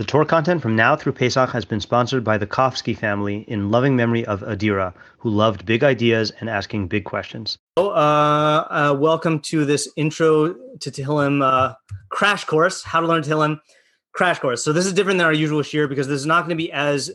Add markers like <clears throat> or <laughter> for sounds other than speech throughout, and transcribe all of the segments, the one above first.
The Torah content from now through Pesach has been sponsored by the Kofsky family in loving memory of Adira, who loved big ideas and asking big questions. Oh, uh, uh, welcome to this intro to Tehillim uh, crash course, how to learn Tehillim crash course. So this is different than our usual shiur because this is not going to be as,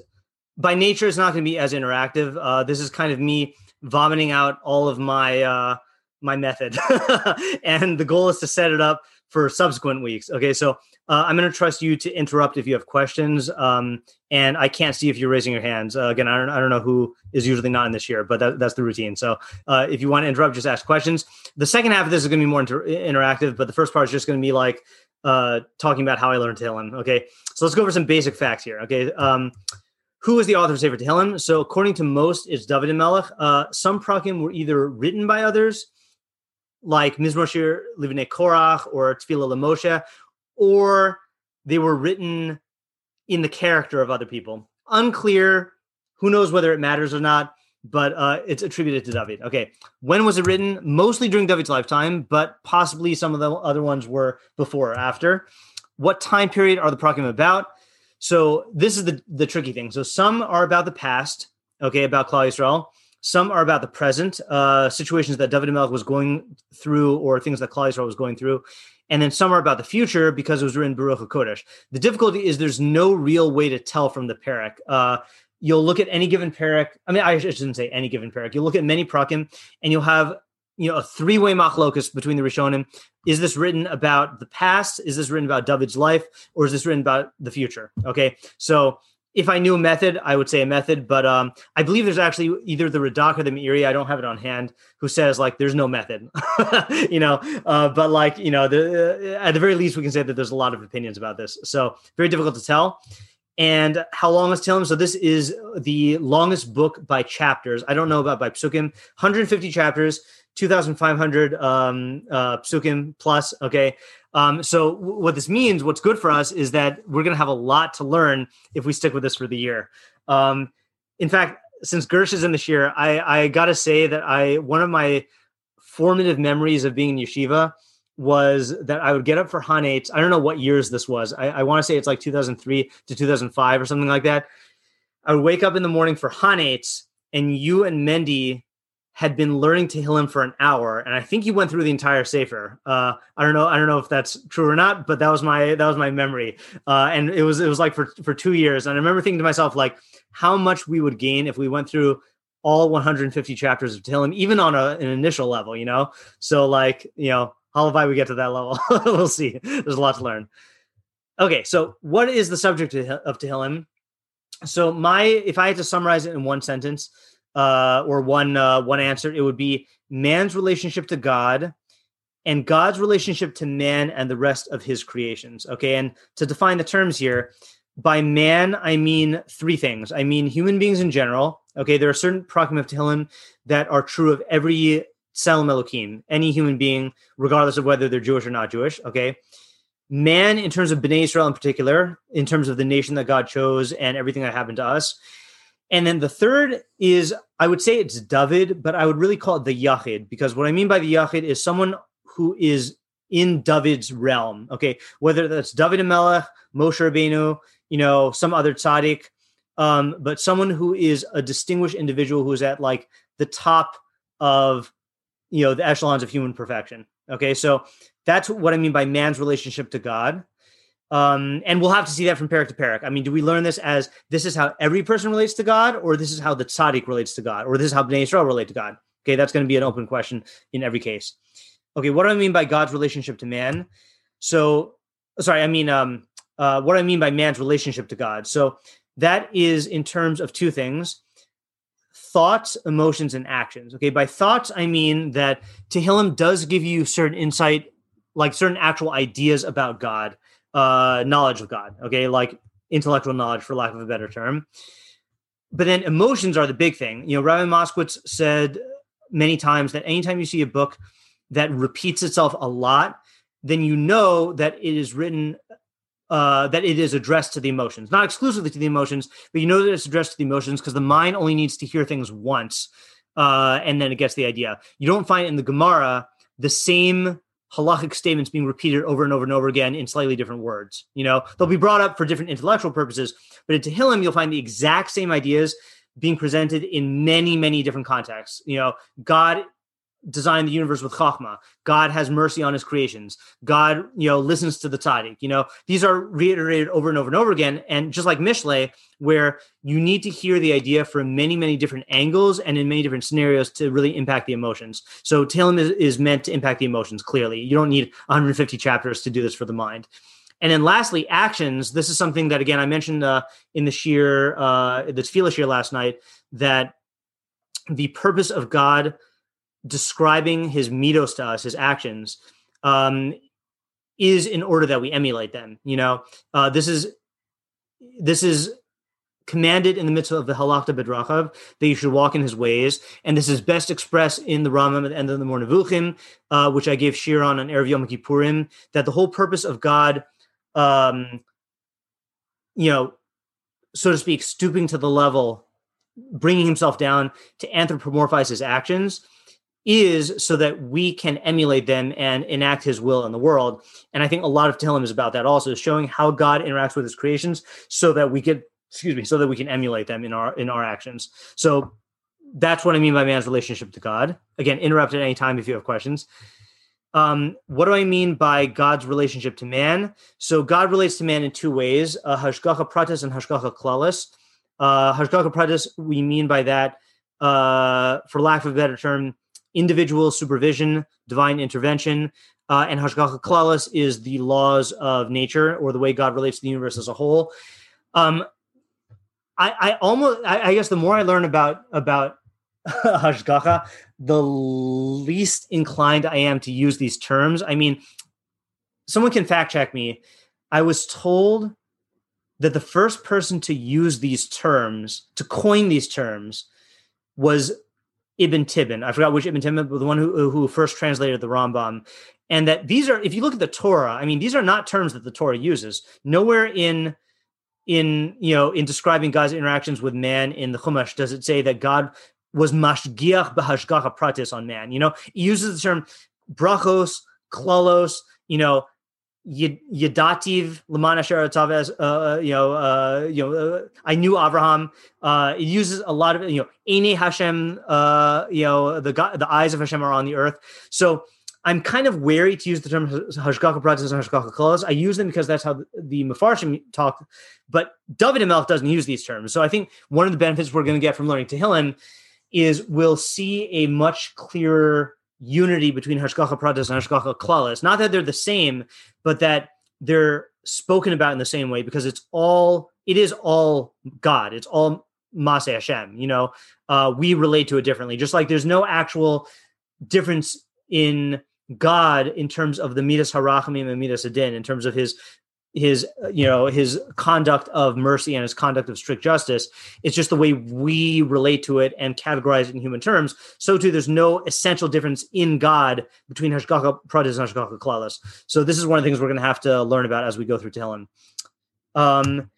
by nature, it's not going to be as interactive. Uh, this is kind of me vomiting out all of my uh, my method, <laughs> and the goal is to set it up for subsequent weeks. Okay, so uh, I'm going to trust you to interrupt if you have questions. Um, and I can't see if you're raising your hands. Uh, again, I don't, I don't know who is usually not in this year, but that, that's the routine. So uh, if you want to interrupt, just ask questions. The second half of this is going to be more inter- interactive, but the first part is just going to be like uh, talking about how I learned Tehillim. Okay, so let's go over some basic facts here. Okay. Um, who is the author of Sefer Tehillim? So according to most, it's David HaMelech. Uh, some prakim were either written by others like Mizmor Shir Livnei Korach or Tefillah Lamoshe, or they were written in the character of other people. Unclear. Who knows whether it matters or not, but uh, it's attributed to David. Okay. When was it written? Mostly during David's lifetime, but possibly some of the other ones were before or after. What time period are the Prakim about? So this is the, the tricky thing. So some are about the past, okay, about Klal Yisrael. Some are about the present uh, situations that David Melech was going through, or things that Yisrael was going through, and then some are about the future because it was written B'Ruach HaKodesh. The difficulty is there's no real way to tell from the parak. Uh, you'll look at any given parak. I mean, I shouldn't say any given parak. You'll look at many prakim, and you'll have you know a three-way machlokus between the Rishonim. Is this written about the past? Is this written about David's life, or is this written about the future? Okay, so if I knew a method, I would say a method, but um, I believe there's actually either the Radak or the Meiri. I don't have it on hand. Who says like there's no method, <laughs> you know? Uh, but like you know, the, uh, at the very least, we can say that there's a lot of opinions about this. So very difficult to tell. And how long is Tehillim? So this is the longest book by chapters. I don't know about by psukim. 150 chapters, 2,500 um, uh, psukim plus. Okay, um, so w- what this means, what's good for us, is that we're going to have a lot to learn if we stick with this for the year. Um, in fact, since Gersh is in this year, I, I got to say that I one of my formative memories of being in yeshiva was that I would get up for Hanates. I don't know what years this was. I, I want to say it's like 2003 to 2005 or something like that. I would wake up in the morning for Hanates, and you and Mendy had been learning Tehillim for an hour, and I think he went through the entire Sefer. Uh, I don't know, I don't know if that's true or not, but that was my that was my memory. Uh, and it was it was like for for two years, and I remember thinking to myself like how much we would gain if we went through all 150 chapters of Tehillim, even on a, an initial level, you know. So like you know, how have I we get to that level? <laughs> we'll see. There's a lot to learn. Okay, so what is the subject of Tehillim? So my if I had to summarize it in one sentence uh, or one uh, one answer, it would be man's relationship to God and God's relationship to man and the rest of his creations. Okay, and to define the terms here, by man I mean three things. I mean human beings in general. Okay, there are certain prakim of Tehillim that are true of every Tselem Elohim, any human being, regardless of whether they're Jewish or not Jewish. Okay. Man, in terms of Bnei Israel in particular, in terms of the nation that God chose and everything that happened to us, and then the third is, I would say it's David, but I would really call it the Yachid, because what I mean by the Yachid is someone who is in David's realm. Okay, whether that's David and Moshe Rabbeinu, you know, some other tzaddik, um, but someone who is a distinguished individual who is at like the top of, you know, the echelons of human perfection. Okay, so that's what I mean by man's relationship to God. Um, and we'll have to see that from parak to parak. I mean, do we learn this as this is how every person relates to God, or this is how the tzaddik relates to God, or this is how Bnei Israel relate to God? Okay, that's going to be an open question in every case. Okay, what do I mean by God's relationship to man? So, sorry, I mean, um, uh, what I mean by man's relationship to God. So that is in terms of two things: thoughts, emotions, and actions. Okay, by thoughts, I mean that Tehillim does give you certain insight, like certain actual ideas about God uh, knowledge of God, okay, like intellectual knowledge, for lack of a better term. But then emotions are the big thing. You know, Rabbi Moskowitz said many times that anytime you see a book that repeats itself a lot, then you know that it is written uh, that it is addressed to the emotions, not exclusively to the emotions, but you know that it's addressed to the emotions because the mind only needs to hear things once, uh, and then it gets the idea. You don't find in the Gemara the same halachic statements being repeated over and over and over again in slightly different words. You know, they'll be brought up for different intellectual purposes, but in Tehillim, you'll find the exact same ideas being presented in many, many different contexts. You know, God designed the universe with chachma. God has mercy on his creations. God, you know, listens to the tzaddik. You know, these are reiterated over and over and over again. And just like Mishle, where you need to hear the idea from many, many different angles and in many different scenarios to really impact the emotions. So Tehillim is, is meant to impact the emotions, clearly. You don't need 150 chapters to do this for the mind. And then lastly, actions. This is something that, again, I mentioned uh, in the shiur, uh, the tefillah last night, that the purpose of God – describing his midos to us, his actions, um, is in order that we emulate them. You know, uh, this is this is commanded in the midst of the halachta bedrachav that you should walk in his ways, and this is best expressed in the Rambam at the end of the Moreh Nevuchim, uh, which I gave shiur on on erev Yom Kippurim. That the whole purpose of God, um, you know, so to speak, stooping to the level, bringing himself down to anthropomorphize his actions is so that we can emulate them and enact his will in the world. And I think a lot of Tehillim is about that also, showing how God interacts with his creations so that we get excuse me, so that we can emulate them in our in our actions. So that's what I mean by man's relationship to God. Again, interrupt at any time if you have questions. Um, what do I mean by God's relationship to man? So God relates to man in two ways: uh, hashgacha pratis and hashgacha klalis. Uh, hashgacha pratis, we mean by that, uh, for lack of a better term, individual supervision, divine intervention, uh, and Hashgacha Klalis is the laws of nature or the way God relates to the universe as a whole. Um, I, I almost, I, I, guess, the more I learn about about <laughs> Hashgacha, the least inclined I am to use these terms. I mean, someone can fact check me. I was told that the first person to use these terms, to coin these terms, was Ibn Tibbon. I forgot which Ibn Tibbon, but the one who, who first translated the Rambam. And that these are, if you look at the Torah, I mean, these are not terms that the Torah uses. Nowhere in in you know in describing God's interactions with man in the Chumash does it say that God was mashgiach b'hashgacha pratis on man. You know, he uses the term brachos, klalos. You know, Yadativ Lamana Sharatav uh, you know uh, you know uh, I knew Abraham uh, it uses a lot of you know Ene Hashem uh, you know the God, the eyes of Hashem are on the earth so I'm kind of wary to use the term Hashgacha Pratis and Hashgacha Klalis. I use them because that's how the, Mefarshim talk, but David Melech doesn't use these terms. So I think one of the benefits we're going to get from learning Tehillim is we'll see a much clearer unity between Hashgacha Pratis and Hashgacha Klalis. Not that they're the same, but that they're spoken about in the same way because it's all it is all God. It's all Maseh Hashem. You know, uh, we relate to it differently. Just like there's no actual difference in God in terms of the Midas Harachamim and Midas HaDin, in terms of his his you know his conduct of mercy and his conduct of strict justice it's just the way we relate to it and categorize it in human terms. So too there's no essential difference in god between hashgacha pratis and hashgacha klalis. So this is one of the things we're going to have to learn about as we go through tehillim. Um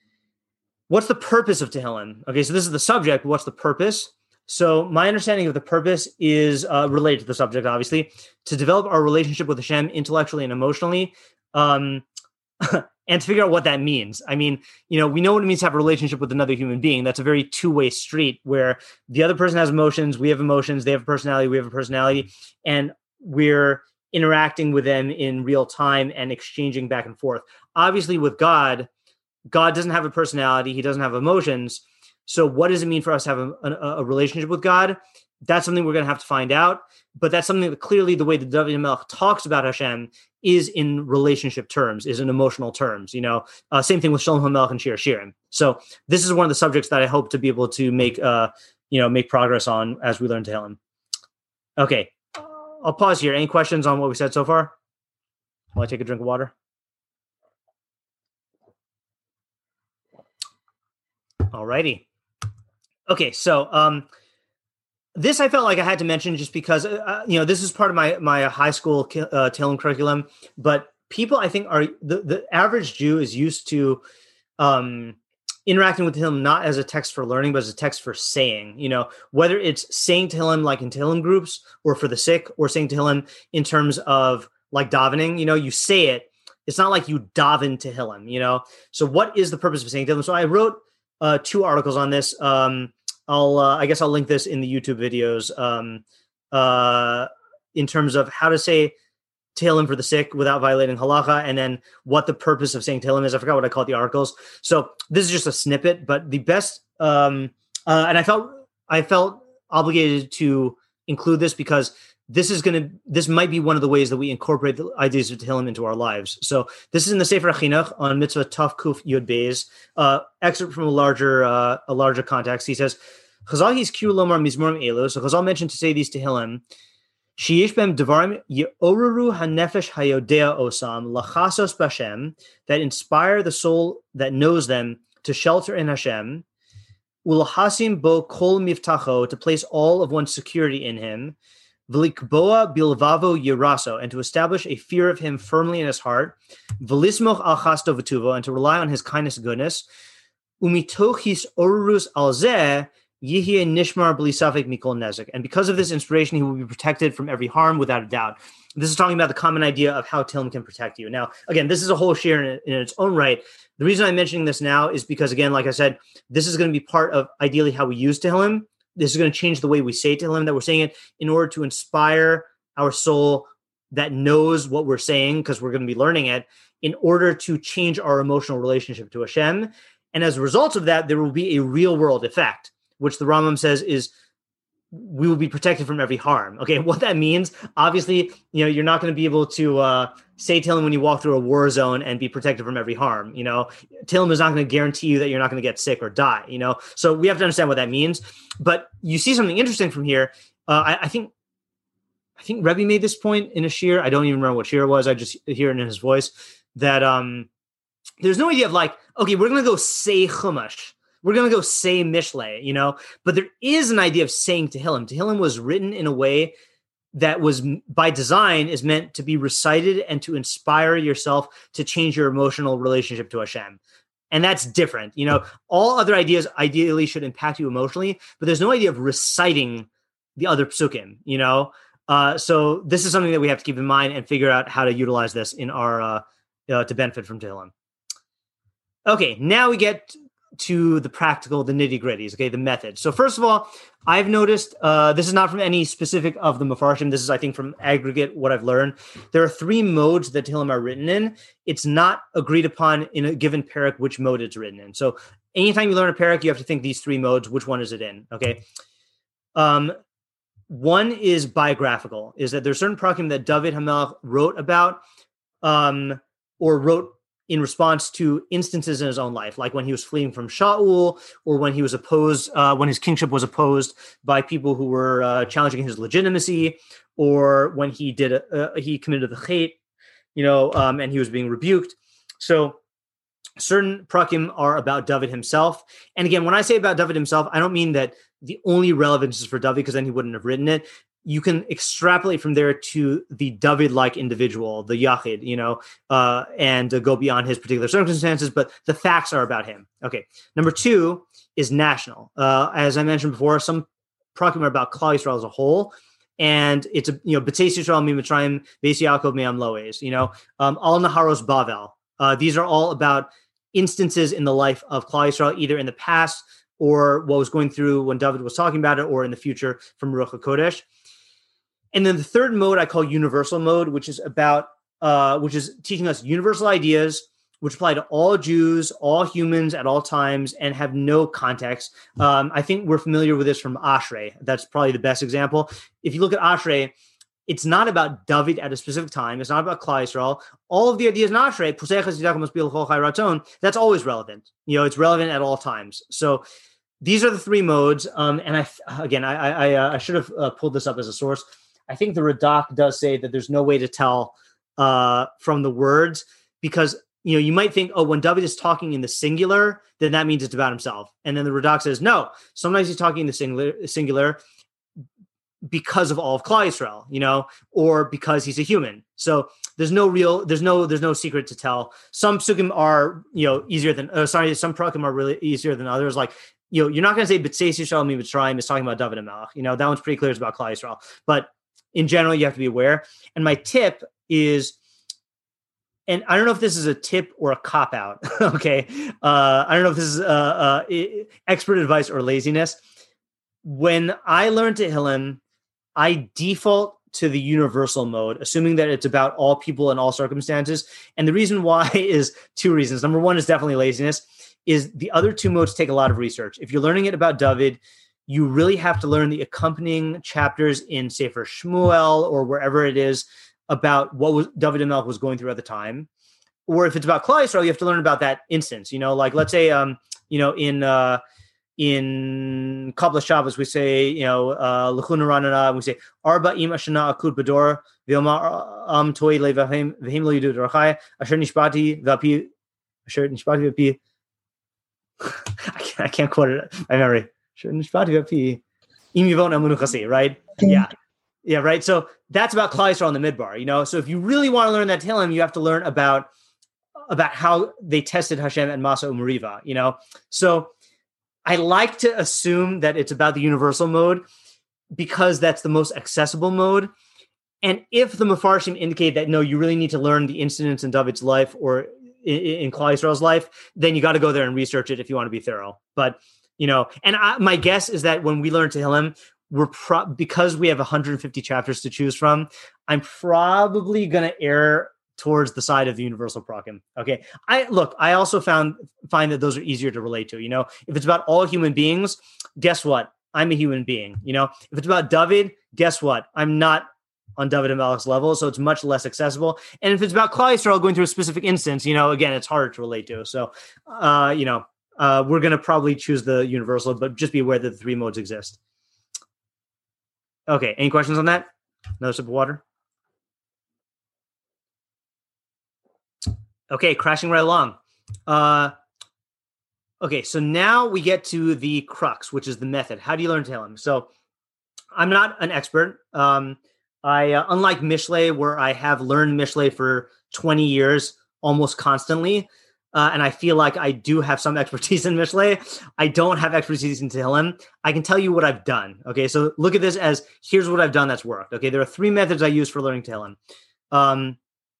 what's the purpose of tehillim? Okay so this is the subject what's the purpose? So my understanding of the purpose is uh, related to the subject obviously. To develop our relationship with hashem intellectually and emotionally um <laughs> and to figure out what that means. I mean, you know, we know what it means to have a relationship with another human being. That's a very two way street where the other person has emotions, we have emotions, they have a personality, we have a personality, and we're interacting with them in real time and exchanging back and forth. Obviously, with God, God doesn't have a personality, he doesn't have emotions. So, what does it mean for us to have a, a, a relationship with God? That's something we're going to have to find out. But that's something that clearly the way the David talks about Hashem is in relationship terms, is in emotional terms. You know, uh, same thing with Shlomo HaMelech and Shir Shirim. So this is one of the subjects that I hope to be able to make, uh, you know, make progress on as we learn to Tehillim. Okay, I'll pause here. Any questions on what we said so far? While I take a drink of water. All righty. Okay, so um, this I felt like I had to mention just because uh, uh, you know this is part of my my high school uh, Tehillim curriculum, but people I think are the the average Jew is used to um, interacting with him not as a text for learning, but as a text for saying. You know, whether it's saying Tehillim like in Tehillim groups, or for the sick, or saying Tehillim in terms of like davening. You know, you say it. It's not like you daven Tehillim. You know. So what is the purpose of saying Tehillim? So I wrote uh, two articles on this. Um, I'll uh, I guess I'll link this in the YouTube videos. Um, uh, in terms of how to say Tehillim for the sick without violating halacha, and then what the purpose of saying Tehillim is. I forgot what I called the articles. So this is just a snippet, but the best. Um, uh, and I felt I felt obligated to include this because this is going to this might be one of the ways that we incorporate the ideas of Tehillim into our lives. So this is in the Sefer Chinuch on Mitzvah Taf Kuf Yud Beis, uh, excerpt from a larger uh, a larger context. He says, "Chazal his kiru lomar mizmorim elu." So Chazal mentioned to say these to Tehillim. Sheyesh bem devarim yeoraru hanefesh hayodea osam lachasos b'Hashem that inspire the soul that knows them to shelter in Hashem. Ulahasim bo kol miftacho to place all of one's security in Him. V'likboa bilvavo yiraso and to establish a fear of Him firmly in his heart. V'lismoch al chasto v'tuvo and to rely on His kindness and goodness. Umitochis orus alzeh Yihye Nishmar Blisafik Mikol Nezek. And because of this inspiration, he will be protected from every harm without a doubt. This is talking about the common idea of how Tehillim can protect you. Now, again, this is a whole shiur in, in its own right. The reason I'm mentioning this now is because, again, like I said, this is going to be part of ideally how we use Tehillim. This is going to change the way we say Tehillim, that we're saying it in order to inspire our soul that knows what we're saying, because we're going to be learning it, in order to change our emotional relationship to Hashem. And as a result of that, there will be a real world effect which the Rambam says is we will be protected from every harm. Okay, <laughs> what that means, obviously, you know, you're not going to be able to uh, say Tehillim when you walk through a war zone and be protected from every harm. You know, Tehillim is not going to guarantee you that you're not going to get sick or die. You know, so we have to understand what that means. But you see something interesting from here. Uh, I, I, think, I think Rebbe made this point in a shiur. I don't even remember what it was. I just hear it in his voice that um, there's no idea of like, okay, we're going to go say chumash we're going to go say Mishle, you know, but there is an idea of saying Tehillim. Tehillim was written in a way that was by design is meant to be recited and to inspire yourself to change your emotional relationship to Hashem. And that's different. You know, all other ideas ideally should impact you emotionally, but there's no idea of reciting the other psukim, you know? Uh, so this is something that we have to keep in mind and figure out how to utilize this in our, uh, uh, to benefit from Tehillim. Okay, now we get to the practical, the nitty gritties, okay, the method. So first of all, I've noticed uh, this is not from any specific of the Mefarshim. This is, I think, from aggregate what I've learned. There are three modes that Tehillim are written in. It's not agreed upon in a given parak which mode it's written in. So anytime you learn a parak, you have to think these three modes. Which one is it in? Okay. Um, one is biographical. Is that there's certain parakim that David HaMelech wrote about, um, or wrote in response to instances in his own life, like when he was fleeing from Shaul, or when he was opposed, uh, when his kingship was opposed by people who were uh, challenging his legitimacy, or when he did a, uh, he committed the hate, you know, um, and he was being rebuked. So certain prakim are about David himself. And again, when I say about David himself, I don't mean that the only relevance is for David because then he wouldn't have written it you can extrapolate from there to the David-like individual, the Yachid, you know, uh, and uh, go beyond his particular circumstances. But the facts are about him. Okay. Number two is national. Uh, as I mentioned before, some are about Klal Yisrael as a whole, and it's a you know B'tzeis Yisrael mi Mitzrayim Beis Yaakov me'am Loes. You know, um, Al Naharos Bavel. Uh, these are all about instances in the life of Klal Yisrael, either in the past or what was going through when David was talking about it, or in the future from Ruach HaKodesh. And then the third mode I call universal mode, which is about uh, which is teaching us universal ideas which apply to all Jews, all humans at all times, and have no context. Um, I think we're familiar with this from Ashrei. That's probably the best example. If you look at Ashrei, it's not about David at a specific time. It's not about Klal Yisrael. All of the ideas in Ashrei, that's always relevant. You know, it's relevant at all times. So these are the three modes. Um, and I, again, I, I, I uh, should have uh, pulled this up as a source. I think the Radak does say that there's no way to tell uh, from the words because you know you might think, oh, when David is talking in the singular, then that means it's about himself. And then the Radak says, no, sometimes he's talking in the singular, singular because of all of Klal Yisrael, you know, or because he's a human. So there's no real, there's no, there's no secret to tell. Some psukim are, you know, easier than, uh, sorry, some prakim are really easier than others. Like, you know, you're not going to say B'tzeis Yisrael mi Mitzrayim is talking about David HaMelech. You know, that one's pretty clear. It's about Klal Yisrael. But in general, you have to be aware. And my tip is and I don't know if this is a tip or a cop out. <laughs> okay, uh, I don't know if this is uh, uh, expert advice or laziness. When I learn Tehillim, I default to the universal mode, assuming that it's about all people in all circumstances. And the reason why <laughs> is two reasons. Number one is definitely laziness. Is the other two modes take a lot of research. If you're learning it about David, you really have to learn the accompanying chapters in Sefer Shmuel or wherever it is about what was David and was going through at the time. Or if it's about Klal you have to learn about that instance. You know, like let's say, um, you know, in uh, in Kabbalas Shabbos, we say, you know, uh, Lechu Neranenah, we say, Arba im ashana akut bedor, v'yomar am toy levahim, v'him lo yidu dorachai, asher nishbati v'api, asher nishbati v'api, <laughs> I can't quote it by memory. Asher nishbati v'api, im yivon amunu chasi, right? Yeah. Yeah, right. So that's about Yisrael on the midbar, you know. So if you really want to learn that Tehillim, you have to learn about about how they tested Hashem and Masa Umariva, you know. So I like to assume that it's about the universal mode because that's the most accessible mode. And if the Mefarshim indicate that no, you really need to learn the incidents in David's life or in, in Klal life, then you got to go there and research it if you want to be thorough. But you know, and I, my guess is that when we learn Tehillim, we're pro- because we have 150 chapters to choose from. I'm probably going to err towards the side of the universal prakim. Okay. I look, I also found find that those are easier to relate to. You know, if it's about all human beings, guess what? I'm a human being. You know, if it's about David, guess what? I'm not on David HaMelech's level, so it's much less accessible. And if it's about Yisrael going through a specific instance, you know, again, it's harder to relate to. So, uh, you know, uh, we're going to probably choose the universal, but just be aware that the three modes exist. Okay, any questions on that? Another sip of water. Okay, crashing right along. Uh, okay, so now we get to the crux, which is the method. How do you learn Tehillim? So I'm not an expert. Um, I, uh, unlike Mishle, where I have learned Mishle for 20 years almost constantly, uh, and I feel like I do have some <laughs> expertise in Mishle. I don't have expertise in Tehillim. I can tell you what I've done. Okay, so look at this as here's what I've done that's worked. Okay, there are three methods I use for learning Tehillim. Um,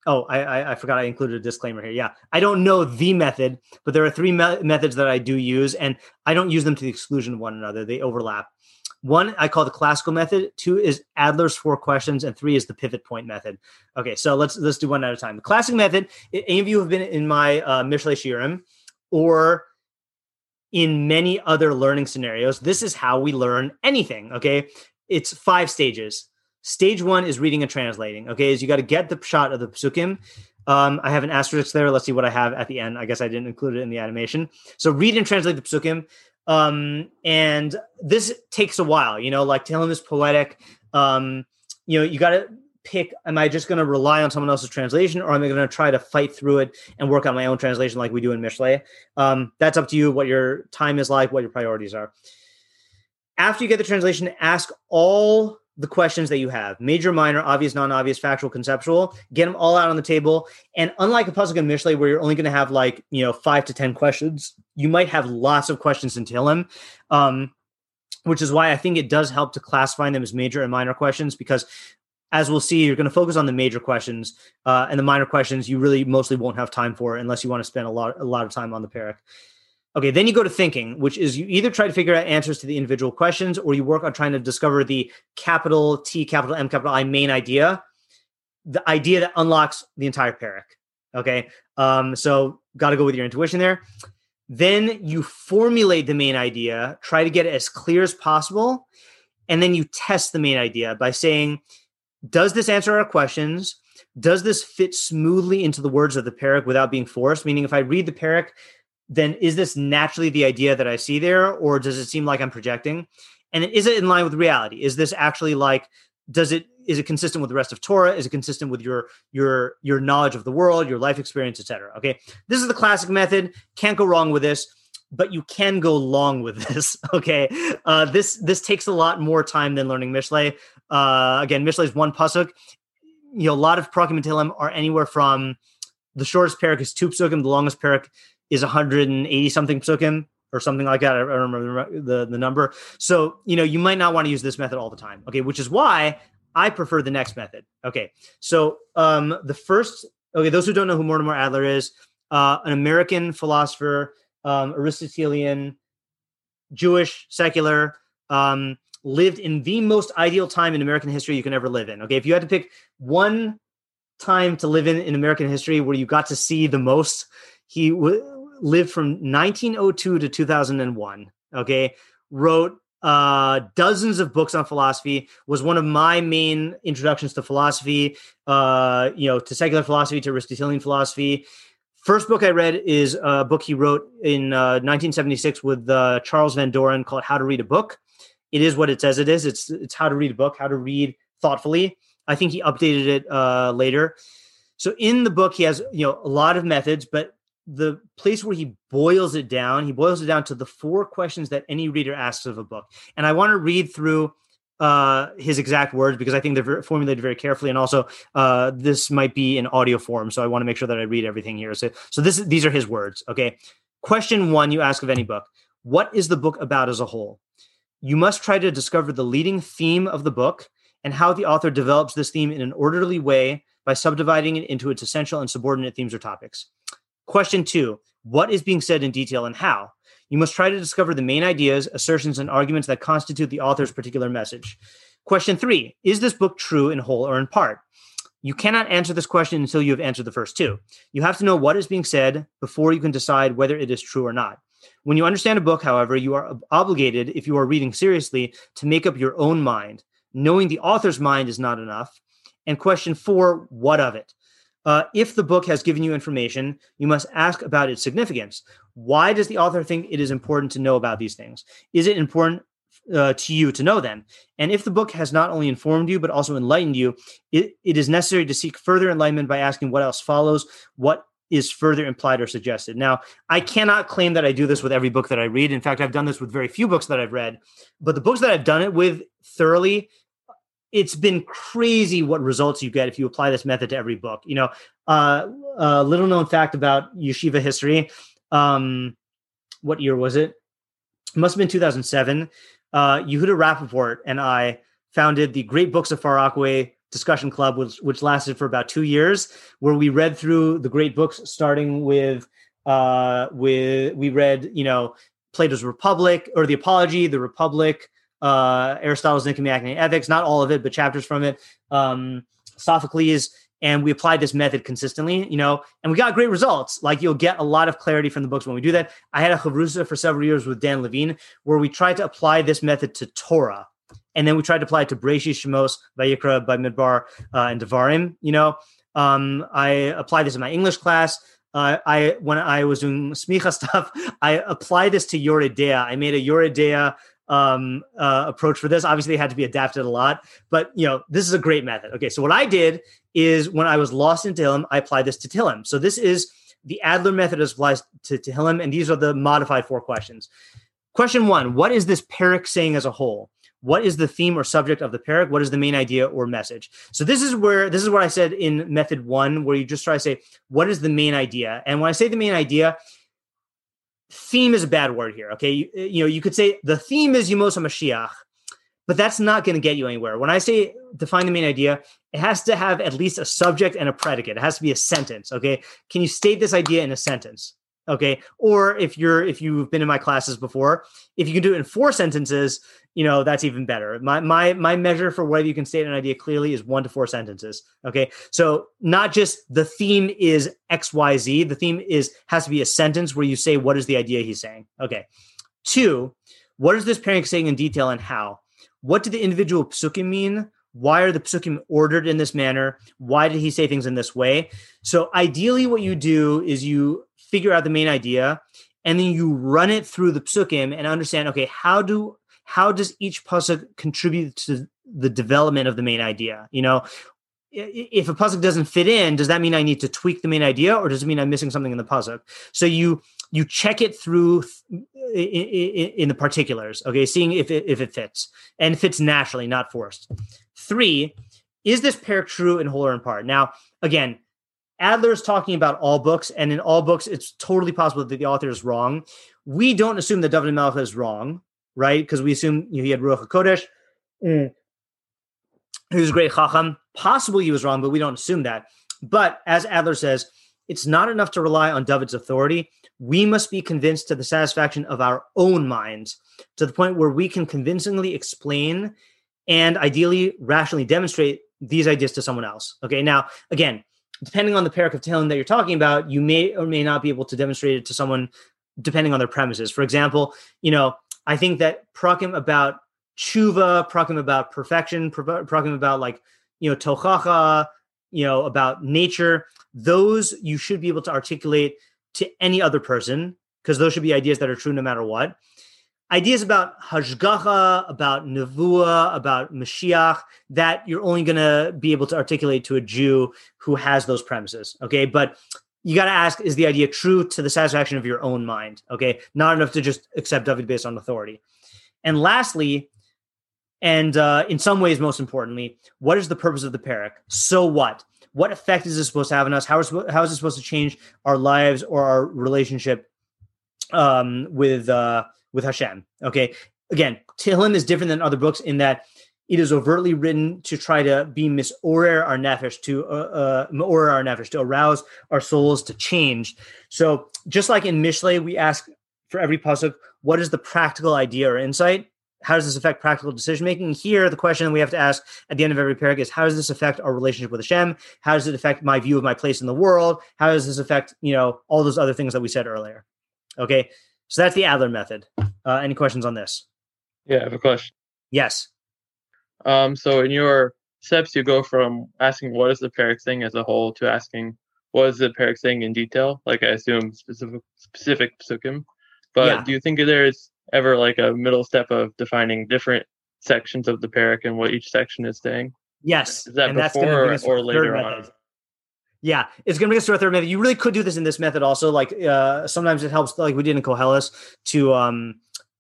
Oh, I, I, I forgot I included a disclaimer here. Yeah, I don't know the method, but there are three me- methods that I do use, and I don't use them to the exclusion of one another. They overlap. One I call the classical method. Two is Adler's four questions, and three is the pivot point method. Okay, so let's let's do one at a time. The classic method. Any of you have been in my uh, Mishle Shiurim, or in many other learning scenarios, this is how we learn anything. Okay, it's five stages. Stage one is reading and translating. Okay, is you got to get the pshat of the psukim. Um, I have an asterisk there. Let's see what I have at the end. I guess I didn't include it in the animation. So read and translate the psukim. Um, and this takes a while. You know, like Tehillim is poetic. Um, you know, you got to pick. Am I just going to rely on someone else's translation, or am I going to try to fight through it and work on my own translation like we do in Mishle? Um, that's up to you. What your time is like, what your priorities are. After you get the translation, ask all the questions that you have major, minor, obvious, non obvious, factual, conceptual. Get them all out on the table. And unlike a puzzle game initially, where you're only going to have like, you know, five to 10 questions, you might have lots of questions until Tehillim. Um, which is why I think it does help to classify them as major and minor questions because as we'll see, you're going to focus on the major questions uh, and the minor questions you really mostly won't have time for unless you want to spend a lot a lot of time on the parak. Okay, then you go to thinking, which is you either try to figure out answers to the individual questions or you work on trying to discover the capital T, capital M, capital I main idea, the idea that unlocks the entire parak. Okay, um, so got to go with your intuition there. Then you formulate the main idea, try to get it as clear as possible, and then you test the main idea by saying, does this answer our questions? Does this fit smoothly into the words of the parak without being forced? Meaning, if I read the parak then is this naturally the idea that I see there, or does it seem like I'm projecting? And is it in line with reality? Is this actually like, does it is it consistent with the rest of Torah? Is it consistent with your your your knowledge of the world, your life experience, etc.? Okay, this is the classic method. Can't go wrong with this, but you can go long with <laughs> this. Okay, uh, this this takes a lot more time than learning Mishle. Uh, again, Mishle is one pasuk. You know, a lot of Prakim are anywhere from the shortest parak is two psukim, the longest parak is 180 something psukim or something like that. I don't remember the, the number. So, you know, you might not want to use this method all the time. Okay. Which is why I prefer the next method. Okay, so um, the first, okay, those who don't know who Mortimer Adler is, uh, an American philosopher, um, Aristotelian, Jewish, secular, um, lived in the most ideal time in American history you can ever live in. Okay, if you had to pick one time to live in in American history where you got to see the most, he w- lived from 1902 to 2001. Okay, wrote uh, dozens of books on philosophy. Was one of my main introductions to philosophy. Uh, you know, to secular philosophy, to Aristotelian philosophy. First book I read is a book he wrote in uh, 1976 with uh, Charles Van Doren called How to Read a Book. It is what it says it is. It's it's how to read a book, how to read thoughtfully. I think he updated it uh, later. So in the book, he has you know a lot of methods, but the place where he boils it down, he boils it down to the four questions that any reader asks of a book. And I want to read through uh, his exact words because I think they're formulated very carefully, and also uh, this might be in audio form, so I want to make sure that I read everything here. So, so this these are his words. Okay, question one: you ask of any book, what is the book about as a whole? You must try to discover the leading theme of the book and how the author develops this theme in an orderly way by subdividing it into its essential and subordinate themes or topics. Question two: What is being said in detail and how? You must try to discover the main ideas, assertions, and arguments that constitute the author's particular message. Question three Is this book true in whole or in part? You cannot answer this question until you have answered the first two. You have to know what is being said before you can decide whether it is true or not. When you understand a book, however, you are obligated, if you are reading seriously, to make up your own mind. Knowing the author's mind is not enough. And question four What of it? Uh, if the book has given you information, you must ask about its significance. Why does the author think it is important to know about these things? Is it important uh, to you to know them? And if the book has not only informed you, but also enlightened you, it, it is necessary to seek further enlightenment by asking what else follows, what is further implied or suggested. Now, I cannot claim that I do this with every book that I read. In fact, I've done this with very few books that I've read, but the books that I've done it with thoroughly it's been crazy what results you get if you apply this method to every book. You know, uh, a little known fact about yeshiva history. Um, what year was it? it must have been 2007. Uh, Yehuda Rappaport and I founded the Great Books of Far Rockaway discussion club, which, which lasted for about two years, where we read through the great books, starting with uh, with we read, you know, Plato's Republic or the Apology, the Republic, uh, Aristotle's Nicomachean Ethics, not all of it, but chapters from it, um, Sophocles, and we applied this method consistently, you know, and we got great results. Like you'll get a lot of clarity from the books when we do that. I had a chavrusa for several years with Dan Levine, where we tried to apply this method to Torah, and then we tried to apply it to Bereshit, Shemos, Vayikra, Bamidbar, uh, and Devarim. You know, um, I applied this in my English class. Uh, I when I was doing smicha <laughs> stuff, I applied this to Yoreh De'ah. I made a Yoreh De'ah um, uh, approach for this. Obviously, it had to be adapted a lot, but you know, this is a great method. Okay, so what I did is when I was lost in Tehillim, I applied this to Tehillim. So this is the Adler method as applies to Tehillim, and these are the modified four questions. Question one: What is this parak saying as a whole? What is the theme or subject of the parak? What is the main idea or message? So this is where this is what I said in method one, where you just try to say what is the main idea. And when I say the main idea, theme is a bad word here. Okay, you, eh, you know you could say the theme is Yemos Mashiach, but that's not going to get you anywhere. When I say define the main idea, it has to have at least a subject and a predicate. It has to be a sentence. Okay, can you state this idea in a sentence? Okay, or if you're if you've been in my classes before, if you can do it in four sentences, you know that's even better. My my my measure for whether you can state an idea clearly is one to four sentences okay? So not just the theme is xyz the theme is has to be a sentence where you say what is the idea he's saying okay? Two what is this parak saying in detail and how? What do the individual psukim mean? Why are the psukim ordered in this manner? Why did he say things in this way? So ideally what you do is you figure out the main idea and then you run it through the psukim and understand okay how do how does each pasuk contribute to the development of the main idea? You know, if a pasuk doesn't fit in, does that mean I need to tweak the main idea, or does it mean I'm missing something in the pasuk? So you you check it through in, in the particulars, okay, seeing if it, if it fits and fits naturally, not forced. Three, is this pair true in whole or in part? Now, again, Adler is talking about all books, and in all books, it's totally possible that the author is wrong. We don't assume that David Melech is wrong right? Because we assume you know, he had Ruach HaKodesh. Mm. was a great chacham. Possibly he was wrong, but we don't assume that. But as Adler says, it's not enough to rely on David's authority. We must be convinced to the satisfaction of our own minds to the point where we can convincingly explain and ideally rationally demonstrate these ideas to someone else. Okay. Now, again, depending on the Tehillim that you're talking about, you may or may not be able to demonstrate it to someone depending on their premises. For example, you know, I think that prakim about tshuva, prakim about perfection, prakim about like, you know, tochacha, you know, about nature, those you should be able to articulate to any other person because those should be ideas that are true no matter what. Ideas about hashgacha, about nevuah, about Mashiach that you're only going to be able to articulate to a Jew who has those premises. Okay, but you got to ask: Is the idea true to the satisfaction of your own mind? Okay, not enough to just accept David based on authority. And lastly, and uh, in some ways, most importantly, what is the purpose of the parak? So what? What effect is this supposed to have on us? How is, how is it supposed to change our lives or our relationship um, with uh, with Hashem? Okay, again, Tehillim is different than other books in that it is overtly written to try to be misorer our nefesh, to uh, uh, our nefesh, to arouse our souls to change. So just like in Mishlei, we ask for every pasuk, what is the practical idea or insight? how does this affect practical decision making? Here, the question we have to ask at the end of every paragraph is how does this affect our relationship with Hashem? How does it affect my view of my place in the world? How does this affect, you know, all those other things that we said earlier? Okay. So that's the Adler method. Uh, any questions on this? Yeah, I have a question. Yes. Um, so in your steps, you go from asking what is the parak thing as a whole to asking what is the parak thing in detail, like I assume specific specific psukim. But yeah. do you think there is ever like a middle step of defining different sections of the parak and what each section is saying? Yes. Is that and before or, or later on? Yeah, it's going to bring us to our third method. You really could do this in this method also. Like uh, sometimes it helps, like we did in Koheles, to um,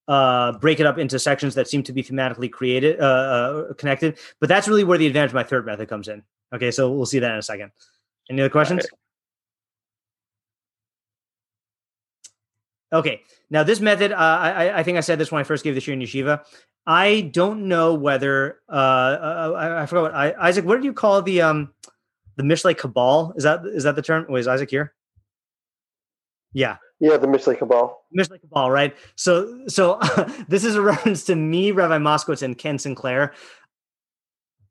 uh, break it up into sections that seem to be thematically created, uh, uh, connected. But that's really where the advantage of my third method comes in. Okay, so we'll see that in a second. Any other questions? Okay. Now this method, uh, I, I think I said this when I first gave this year in yeshiva. I don't know whether uh, uh I, I, forgot what I, Isaac. What did you call the um the Mishle Cabal? Is that is that the term? Wait, is Isaac here? Yeah. Yeah, the Mishle Cabal. Mishle Cabal, right? So, so <laughs> this is a reference to me, Rabbi Moskowitz, and Ken Sinclair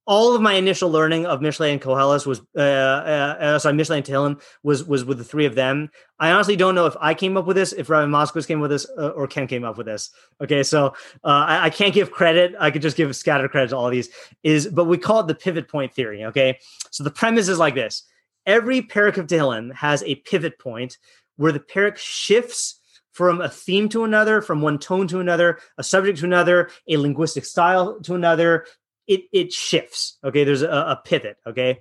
all of my initial learning of Mishlei and Koheles was, uh, uh, uh, sorry, Mishlei and Tehillim was was with the three of them. I honestly don't know if I came up with this, if Rabbi Moskowitz came with this, uh, or Ken came up with this. Okay, so uh, I, I, can't give credit. I could just give scattered credit to all these. Is but we call it the pivot point theory. Okay, so the premise is like this: every parak of Tehillim has a pivot point where the parak shifts from a theme to another, from one tone to another, a subject to another, a linguistic style to another, it it shifts. Okay, there's a, a pivot. Okay,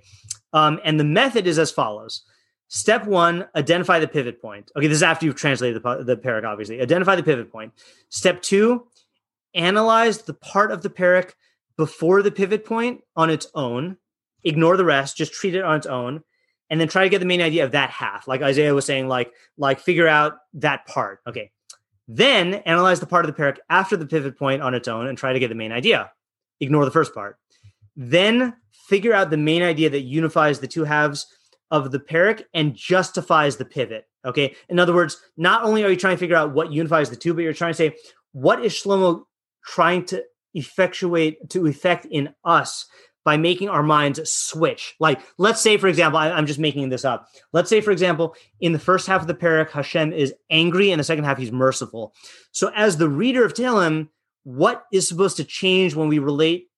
um, and the method is as follows. Step one, identify the pivot point. Okay, this is after you've translated the, the parak, obviously. Identify the pivot point. Step two, analyze the part of the parak before the pivot point on its own. Ignore the rest, just treat it on its own. And then try to get the main idea of that half. Like Isaiah was saying, like, like figure out that part. Okay. Then analyze the part of the parak after the pivot point on its own and try to get the main idea ignore the first part. Then figure out the main idea that unifies the two halves of the parak and justifies the pivot. Okay. In other words, not only are you trying to figure out what unifies the two, but you're trying to say, what is Shlomo trying to effectuate, to effect in us by making our minds switch? Like, let's say, for example, I, am just making this up. Let's say, for example, in the first half of the parak, Hashem is angry, and the second half, he's merciful. So, as the reader of Tehillim, what is supposed to change when we relate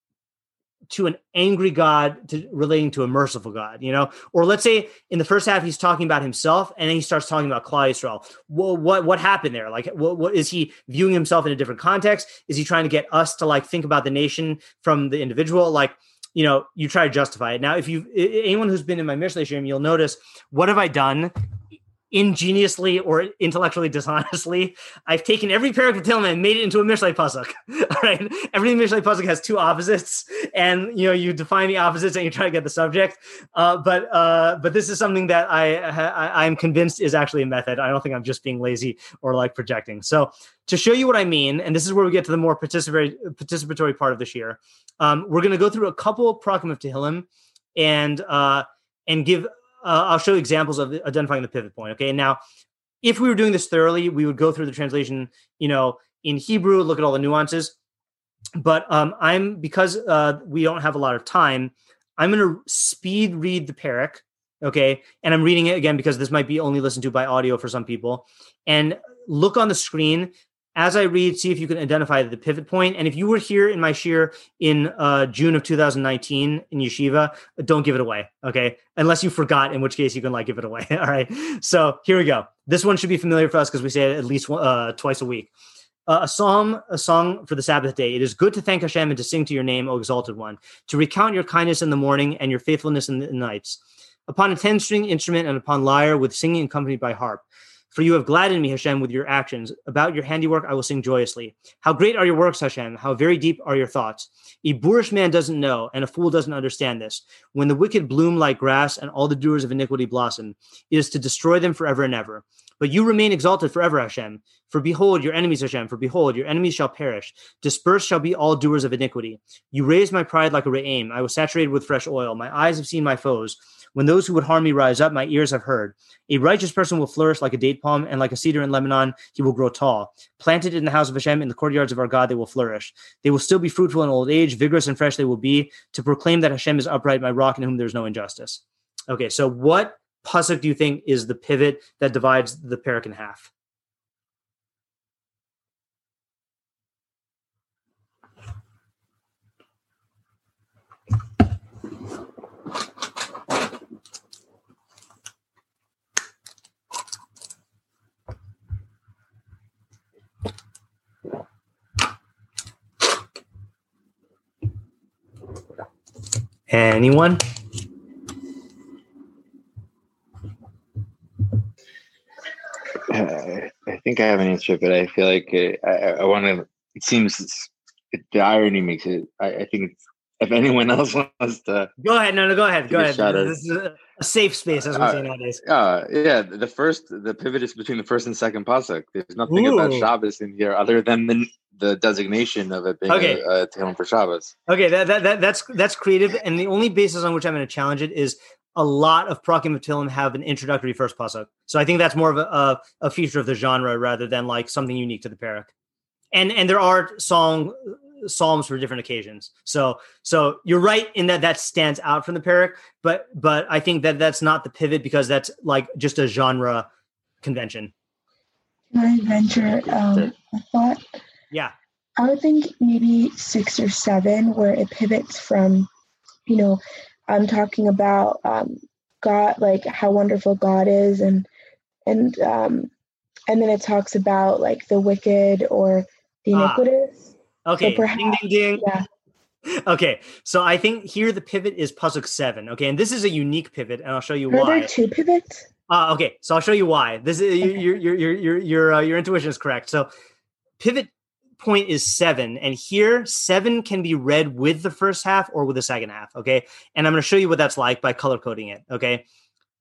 to an angry God to relating to a merciful God, you know? Or let's say in the first half he's talking about himself and then he starts talking about Yisrael. Well, what what happened there? Like, what, what is he viewing himself in a different context? Is he trying to get us to like think about the nation from the individual? Like, you know, you try to justify it. Now, if you anyone who's been in my stream, you'll notice what have I done ingeniously or intellectually dishonestly. I've taken every parak of Tehillim and made it into a Mishlei pasuk. <laughs> All right, every Mishlei pasuk has two opposites, and you know you define the opposites and you try to get the subject. Uh, but uh, but this is something that I, I I'm convinced is actually a method. I don't think I'm just being lazy or like projecting. So to show you what I mean, and this is where we get to the more participatory participatory part of this year. Um, we're going to go through a couple of Prakim of Tehillim and uh, and give uh, I'll show examples of identifying the pivot point. Okay. Now, if we were doing this thoroughly, we would go through the translation, you know, in Hebrew, look at all the nuances. But um, I'm because uh, we don't have a lot of time, I'm going to speed read the parak. Okay. And I'm reading it again because this might be only listened to by audio for some people. And look on the screen as I read, see if you can identify the pivot point. And if you were here in my shiur in uh, June of 2019 in yeshiva, don't give it away. Okay. Unless you forgot, in which case you can like give it away. <laughs> All right. So here we go. This one should be familiar for us because we say it at least uh, twice a week. Uh, a psalm, a song for the Sabbath day. It is good to thank Hashem and to sing to your name, O exalted one, to recount your kindness in the morning and your faithfulness in the nights. Upon a 10 string instrument and upon lyre with singing accompanied by harp for you have gladdened me, Hashem, with your actions. About your handiwork I will sing joyously. How great are your works, Hashem! How very deep are your thoughts! A boorish man doesn't know, and a fool doesn't understand this. When the wicked bloom like grass, and all the doers of iniquity blossom, it is to destroy them forever and ever. But you remain exalted forever, Hashem. For behold, your enemies, Hashem, for behold, your enemies shall perish. Dispersed shall be all doers of iniquity. You raised my pride like a re'im. I was saturated with fresh oil. My eyes have seen my foes. When those who would harm me rise up, my ears have heard. A righteous person will flourish like a date palm, and like a cedar in Lebanon, he will grow tall. Planted in the house of Hashem, in the courtyards of our God, they will flourish. They will still be fruitful in old age, vigorous and fresh they will be, to proclaim that Hashem is upright, my rock, in whom there is no injustice. Okay, so what pasuk do you think is the pivot that divides the perek in half? Anyone? Uh, I think I have an answer, but I feel like uh, I, I want to. It seems it, the irony makes it. I, I think if anyone <laughs> else wants to go ahead, no, no, go ahead, go ahead. This is a, a safe space, as we uh, say nowadays. Uh, yeah, the first, the pivot is between the first and second pasuk. There's nothing Ooh. about Shabbos in here other than the the designation of it being okay. a, a for Shabbos. Okay, that, that, that that's that's creative, and the only basis on which I'm going to challenge it is a lot of Prakim of have an introductory first pasuk. So I think that's more of a, a, a, feature of the genre rather than like something unique to the perek. And and there are song psalms for different occasions. So so you're right in that that stands out from the perek, but but I think that that's not the pivot because that's like just a genre convention. Can I venture um, a thought? Yeah. I would think maybe six or seven, where it pivots from, you know, I'm talking about um, God, like how wonderful God is, and and um, and then it talks about like the wicked or the ah. iniquitous. Ah. Okay. So perhaps, ding ding ding. Yeah. <laughs> Okay, so I think here the pivot is pasuk seven. Okay, and this is a unique pivot, and I'll show you Are why. Are there two pivots? Uh, okay, so I'll show you why. This is okay. your your your your your uh, your intuition is correct. So, pivot point is seven. And here, seven can be read with the first half or with the second half. Okay. And I'm going to show you what that's like by color coding it. Okay.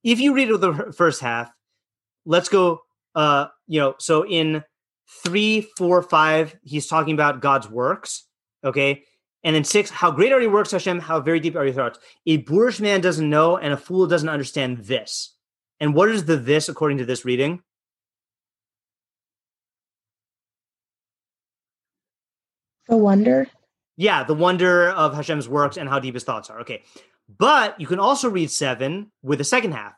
If you read it with the first half, let's go. Uh, you know, so in three, four, five, he's talking about God's works. Okay. And then six, how great are your works, Hashem? How very deep are your thoughts? A boorish man doesn't know, and a fool doesn't understand this. And what is the this according to this reading? The wonder? Yeah, the wonder of Hashem's works and how deep his thoughts are. Okay. But you can also read seven with the second half.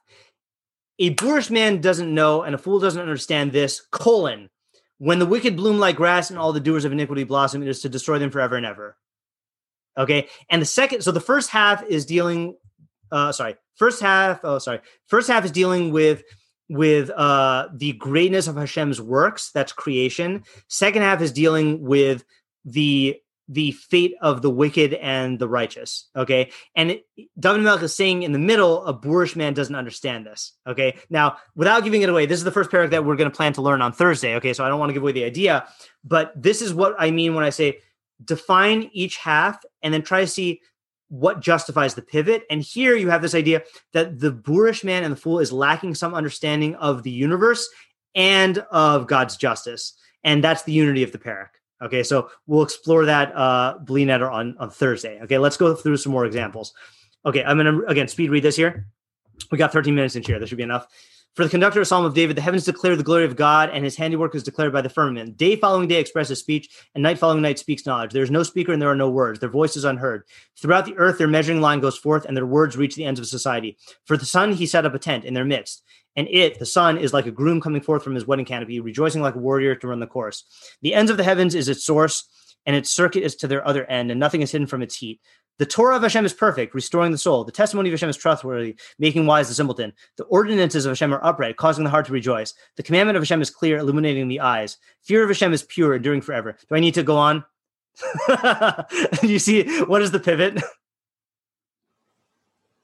A boorish man doesn't know, and a fool doesn't understand this, colon. When the wicked bloom like grass and all the doers of iniquity blossom, it is to destroy them forever and ever. Okay. And the second, so the first half is dealing, uh, sorry, first half, oh, sorry. First half is dealing with with uh the greatness of Hashem's works, that's creation. Second half is dealing with the the fate of the wicked and the righteous. Okay. And David Melech is saying in the middle, a boorish man doesn't understand this. Okay. Now, without giving it away, this is the first paragraph that we're going to plan to learn on Thursday. Okay. So I don't want to give away the idea, but this is what I mean when I say define each half and then try to see what justifies the pivot. And here you have this idea that the boorish man and the fool is lacking some understanding of the universe and of God's justice. And that's the unity of the perek. Okay, so we'll explore that uh Bli Neder on, on Thursday. Okay, let's go through some more examples. Okay, I'm gonna again speed read this here. We got 13 minutes in here. This should be enough. For the conductor of Psalm of David, the heavens declare the glory of God, and his handiwork is declared by the firmament. Day following day expresses speech, and night following night speaks knowledge. There is no speaker, and there are no words. Their voice is unheard. Throughout the earth, their measuring line goes forth, and their words reach the ends of society. For the sun, he set up a tent in their midst. And it, the sun, is like a groom coming forth from his wedding canopy, rejoicing like a warrior to run the course. The ends of the heavens is its source, and its circuit is to their other end, and nothing is hidden from its heat. The Torah of Hashem is perfect, restoring the soul. The testimony of Hashem is trustworthy, making wise the simpleton. The ordinances of Hashem are upright, causing the heart to rejoice. The commandment of Hashem is clear, illuminating the eyes. Fear of Hashem is pure, enduring forever. Do I need to go on? <laughs> you see, what is the pivot?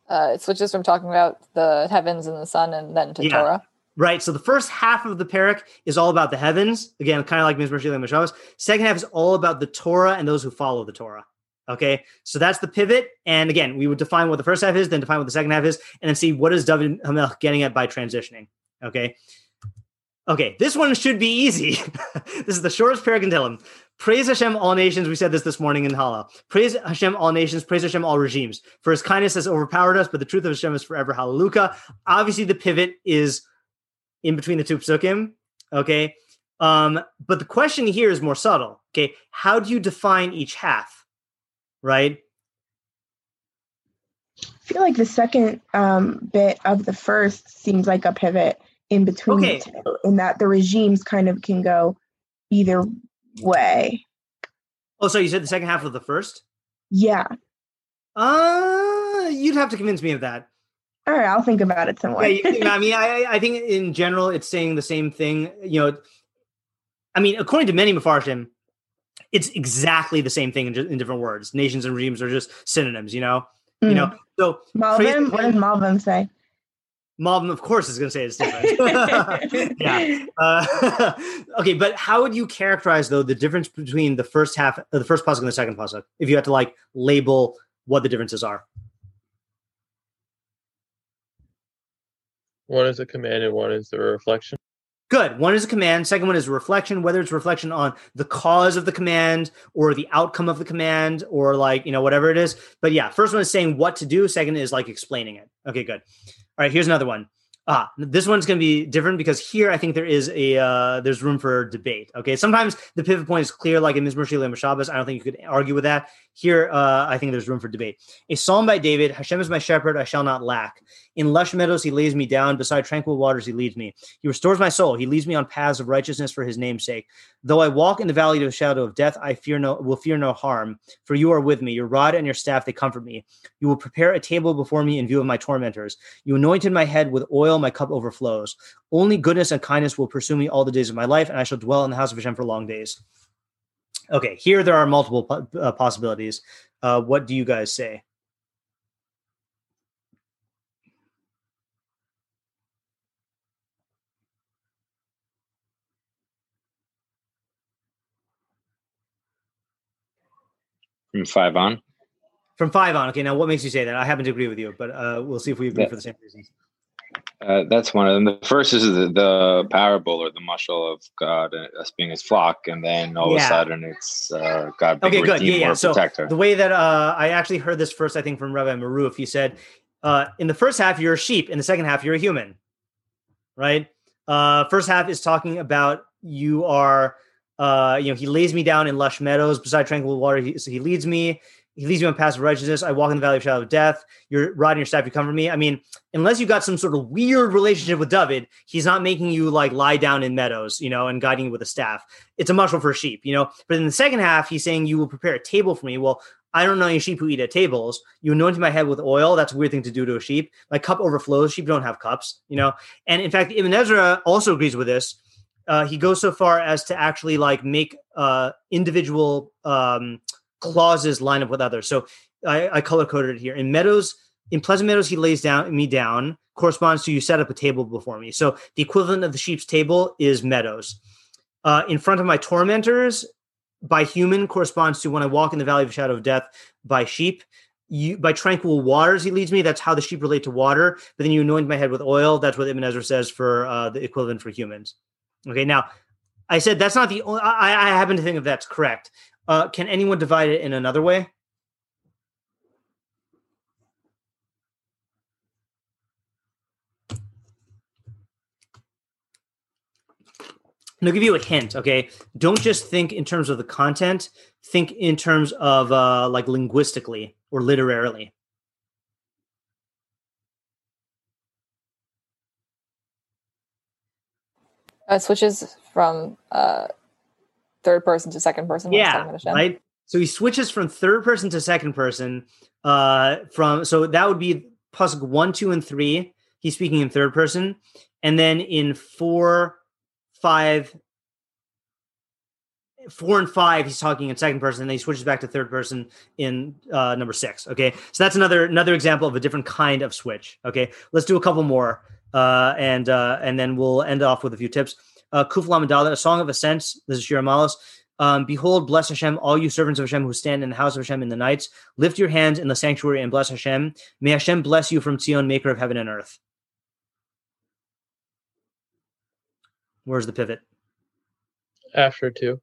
Uh, it switches from talking about the heavens and the sun and then to yeah. Torah. Right. So the first half of the perek is all about the heavens. Again, kind of like Mizmor Shir L'Yom HaShabbos. Second half is all about the Torah and those who follow the Torah. Okay, so that's the pivot. And again, we would define what the first half is, then define what the second half is, and then see what is David HaMelech getting at by transitioning. Okay. Okay, this one should be easy. <laughs> this is the shortest perek in Tehillim. Praise Hashem, all nations. We said this this morning in Hallel. Praise Hashem, all nations. Praise Hashem, all regimes. For his kindness has overpowered us, but the truth of Hashem is forever. Hallelujah. Obviously, the pivot is in between the two psukim. Okay. Um, but the question here is more subtle. Okay. How do you define each half? Right? I feel like the second um, bit of the first seems like a pivot in between okay. the two, in that the regimes kind of can go either way. Oh, so you said the second half of the first? Yeah. Uh, you'd have to convince me of that. All right, I'll think about it somewhere. yeah, you, I mean, <laughs> I, I think in general it's saying the same thing. You know, I mean, according to many Mefarshim, it's exactly the same thing in, in, different words. Nations and regimes are just synonyms, you know. Mm. You know, so Malvin. What does Malvin say? Malvin, of course, is going to say it's different. <laughs> <laughs> yeah. Uh, <laughs> okay, but how would you characterize though the difference between the first half, uh, the first pasuk and the second pasuk, if you had to like label what the differences are? One is a command and one is the reflection. Good. One is a command. Second one is reflection, whether it's reflection on the cause of the command or the outcome of the command or like, you know, whatever it is. But yeah, first one is saying what to do. Second is like explaining it. Okay, good. All right, here's another one. Ah, this one's going to be different because here I think there is a uh, there's room for debate. Okay, sometimes the pivot point is clear, like in Mizmor Shir L'Yom HaShabbos. I don't think you could argue with that. Here, uh, I think there's room for debate. A psalm by David: Hashem is my shepherd; I shall not lack. In lush meadows he lays me down; beside tranquil waters he leads me. He restores my soul; he leads me on paths of righteousness for his name's sake. Though I walk in the valley of the shadow of death, I fear no will fear no harm, for you are with me. Your rod and your staff they comfort me. You will prepare a table before me in view of my tormentors. You anointed my head with oil; my cup overflows. Only goodness and kindness will pursue me all the days of my life, and I shall dwell in the house of Hashem for long days. Okay, here there are multiple po- uh, possibilities. Uh, what do you guys say? From five on. From five on. Okay. Now, what makes you say that? I happen to agree with you, but uh, we'll see if we agree yeah. for the same reasons. Uh, that's one of them. The first is the, the parable or the mashal of God as being his flock, and then all yeah. of a sudden it's uh, God being okay, good. Yeah, yeah. So protector. the way that uh, I actually heard this first, I think from Rabbi Maruf, he said, uh, in the first half you're a sheep, in the second half you're a human, right? Uh, first half is talking about you are, uh, you know, he lays me down in lush meadows beside tranquil water, he, so he leads me he leads me on paths of righteousness. I walk in the valley of shadow of death. Your rod and your staff, you comfort me. I mean, unless you've got some sort of weird relationship with David, he's not making you like lie down in meadows, you know, and guiding you with a staff. It's a mashal for a sheep, you know. But in the second half, he's saying you will prepare a table for me. Well, I don't know any sheep who eat at tables. You anoint my head with oil. That's a weird thing to do to a sheep. My cup overflows. Sheep don't have cups, you know. And in fact, Ibn Ezra also agrees with this. Uh, he goes so far as to actually like make uh, individual um, clauses line up with others. So I, I color coded it here. In Meadows, in Pleasant Meadows, he lays down me down corresponds to you set up a table before me. So the equivalent of the sheep's table is Meadows. Uh, in front of my tormentors, by human corresponds to when I walk in the valley of the shadow of death by sheep. You, by tranquil waters he leads me. That's how the sheep relate to water. But then you anoint my head with oil. That's what Ibn Ezra says for uh, the equivalent for humans. Okay, now I said that's not the only. I, I happen to think that that's correct. Uh, can anyone divide it in another way? And I'll give you a hint. Okay, don't just think in terms of the content. Think in terms of uh, like linguistically or literarily. Uh, switches from uh, third person to second person. Yeah, right. So he switches from third person to second person. Uh, from so that would be pasuk one, two, and three. He's speaking in third person, and then in four, five, four and five, he's talking in second person, and then he switches back to third person in uh, number six. Okay, so that's another another example of a different kind of switch. Okay, let's do a couple more, uh, and uh, and then we'll end off with a few tips. Uh, Kuf Lamed Dalet, a song of ascents. This is Shir Maalos. Um, Behold, bless Hashem, all you servants of Hashem who stand in the house of Hashem in the nights. Lift your hands in the sanctuary and bless Hashem. May Hashem bless you from Zion, maker of heaven and earth. Where's the pivot? After two.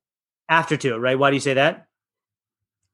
After two, right? Why do you say that?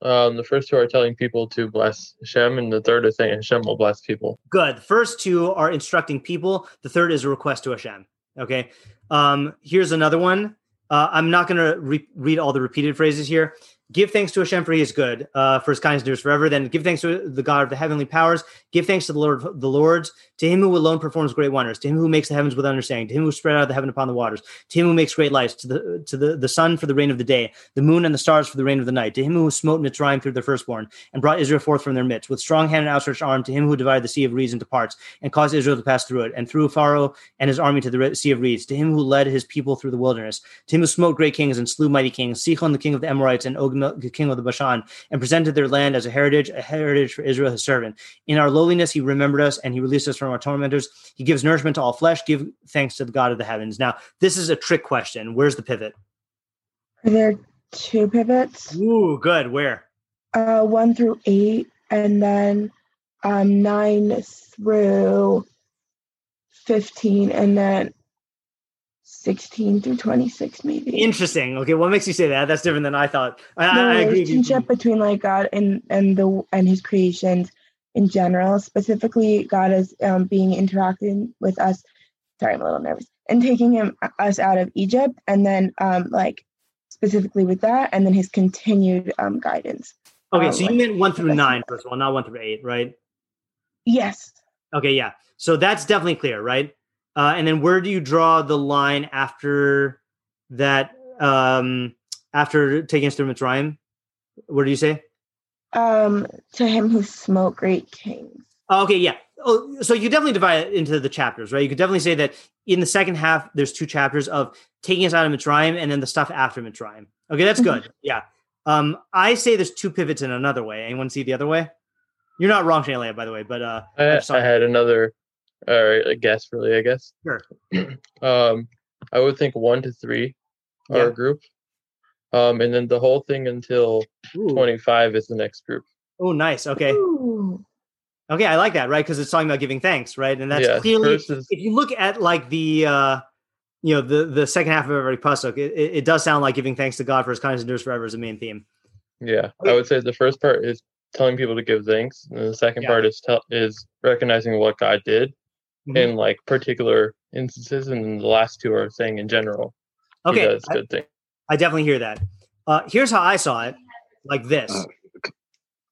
Um, the first two are telling people to bless Hashem, and the third is saying Hashem will bless people. Good. The first two are instructing people. The third is a request to Hashem. Okay. Um, here's another one. Uh, I'm not going to re- read all the repeated phrases here. Give thanks to Hashem for he is good, uh, for his kindness endures forever. Then give thanks to the God of the heavenly powers. Give thanks to the Lord the Lords, to him who alone performs great wonders, to him who makes the heavens with understanding, to him who spread out the heaven upon the waters, to him who makes great lights, to the to the, the sun for the reign of the day, the moon and the stars for the reign of the night, to him who smote Mitzrayim through their firstborn, and brought Israel forth from their midst, with strong hand and outstretched arm, to him who divided the sea of reeds into parts, and caused Israel to pass through it, and threw Pharaoh and his army to the sea of reeds, to him who led his people through the wilderness, to him who smote great kings and slew mighty kings, Sichon the king of the Amorites, and Og the king of the Bashan, and presented their land as a heritage, a heritage for Israel, his servant. In our lowliness, he remembered us, and he released us from our tormentors. He gives nourishment to all flesh. Give thanks to the God of the heavens. Now, this is a trick question. Where's the pivot? Are there two pivots? Ooh, good. Where? Uh, one through eight, and then um, nine through fifteen, and then 16 through 26 maybe. Interesting. Okay what makes you say that? That's different than i thought. I, the I relationship between like god and and the and his creations in general specifically god is um, being interacting with us sorry i'm a little nervous and taking him us out of egypt and then um like specifically with that and then his continued um guidance. Okay so you meant one through nine first of all not one through eight right? Yes. Okay yeah. So that's definitely clear right uh, and then where do you draw the line after that? Um, after taking us through Mitzrayim, what do you say? Um, to him who smote great kings. okay, yeah. Oh, so you definitely divide it into the chapters, right? You could definitely say that in the second half, there's two chapters of taking us out of Mitzrayim and then the stuff after Mitzrayim. Okay, that's good. Mm-hmm. Yeah. Um, I say there's two pivots in another way. Anyone see the other way? You're not wrong, Shanalea, by the way, but uh, I, I had another or a guess really i guess sure <clears throat> um i would think one to three yeah. are a group um and then the whole thing until Ooh. 25 is the next group oh nice okay Ooh. okay i like that right because it's talking about giving thanks right and that's yeah, clearly is, if you look at like the uh you know the the second half of every pasuk it, it, it, does sound like giving thanks to god for his kindness endures forever is the main theme yeah okay. i would say the first part is telling people to give thanks and the second yeah. part is tell is recognizing what god did mm-hmm. in like particular instances, and the last two are saying in general. Okay, does I, good thing. I definitely hear that. Uh, here's how I saw it, like this. Uh,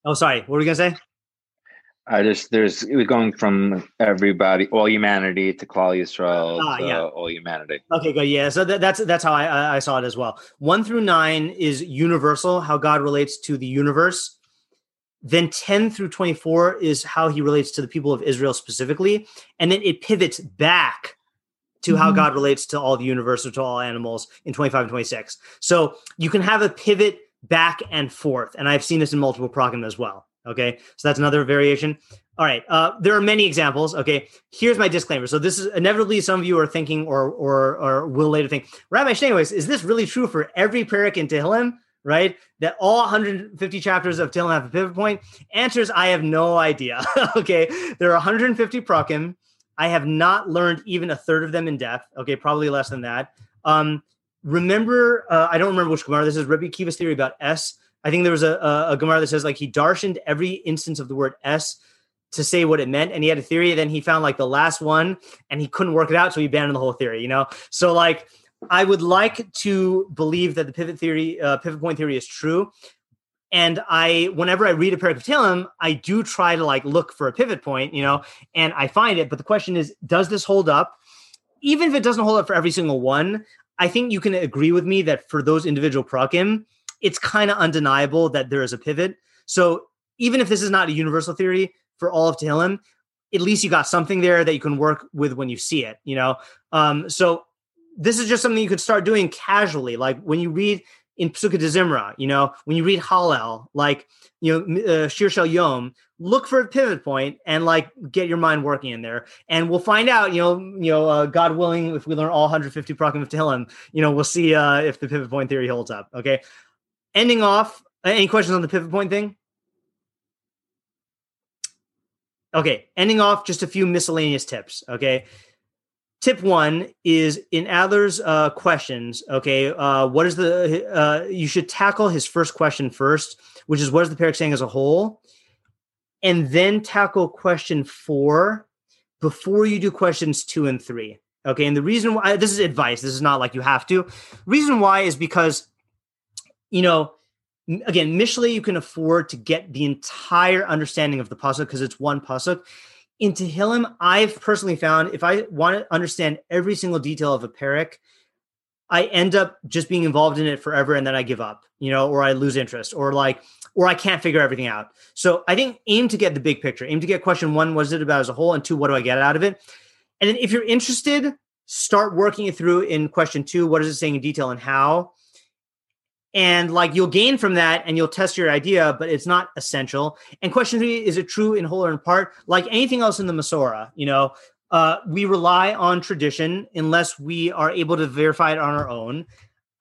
oh, sorry. What were you gonna say? I just there's it was going from everybody, all humanity to Klal Yisrael ah, to yeah. all humanity. Okay, good. Yeah, so that, that's that's how I, I saw it as well. One through nine is universal, how God relates to the universe. Then 10 through 24 is how he relates to the people of Israel specifically. And then it pivots back to mm-hmm. how God relates to all the universe or to all animals in 25 and 26. So you can have a pivot back and forth. And I've seen this in multiple prakim as well. Okay. So that's another variation. All right. Uh, there are many examples. Okay. Here's my disclaimer. So this is inevitably some of you are thinking or or or will later think, Rabbi Schneeweiss, is this really true for every perek in Tehillim? Right? That all 150 chapters of Tehillim have a pivot point? Answers, I have no idea. <laughs> okay. There are 150 prakim. I have not learned even a third of them in depth. Okay, probably less than that. Um, remember, uh, I don't remember which Gemara this is. Rabbi Akiva's theory about es. I think there was a, a, a Gemara that says like he darshaned every instance of the word es to say what it meant, and he had a theory. Then he found like the last one, and he couldn't work it out, so he abandoned the whole theory. You know, so like I would like to believe that the pivot theory, uh, pivot point theory, is true. And I, whenever I read a Tehillim, I do try to like look for a pivot point, you know, and I find it. But the question is, does this hold up? Even if it doesn't hold up for every single one, I think you can agree with me that for those individual prakim, it's kind of undeniable that there is a pivot. So even if this is not a universal theory for all of Tehillim, at least you got something there that you can work with when you see it, you know? Um, so this is just something you could start doing casually. Like when you read in Pesukei de Zimra, you know, when you read Hallel, like, you know, uh, Shir Shel Yom, look for a pivot point and like get your mind working in there. And we'll find out, you know, you know, uh, God willing, if we learn all 150 Prakim of Tehillim, you know, we'll see uh, if the pivot point theory holds up. Okay. Ending off, any questions on the pivot point thing? Okay. Ending off, just a few miscellaneous tips. Okay tip one is in Adler's uh, questions. Okay, uh, what is the? Uh, you should tackle his first question first, which is what is the perek saying as a whole, and then tackle question four before you do questions two and three. Okay, and the reason why this is advice. This is not like you have to. Reason why is because, you know, again, Mishle you can afford to get the entire understanding of the pasuk because it's one pasuk in Tehillim, I've personally found if I want to understand every single detail of a perek, I end up just being involved in it forever and then I give up, you know, or I lose interest or like, or I can't figure everything out. So I think aim to get the big picture, aim to get question one, what is it about as a whole? And two, what do I get out of it? And then if you're interested, start working it through in question two. What is it saying in detail and how? And like you'll gain from that and you'll test your idea but it's not essential and question three is it true in whole or in part like anything else in the Masora you know uh, we rely on tradition unless we are able to verify it on our own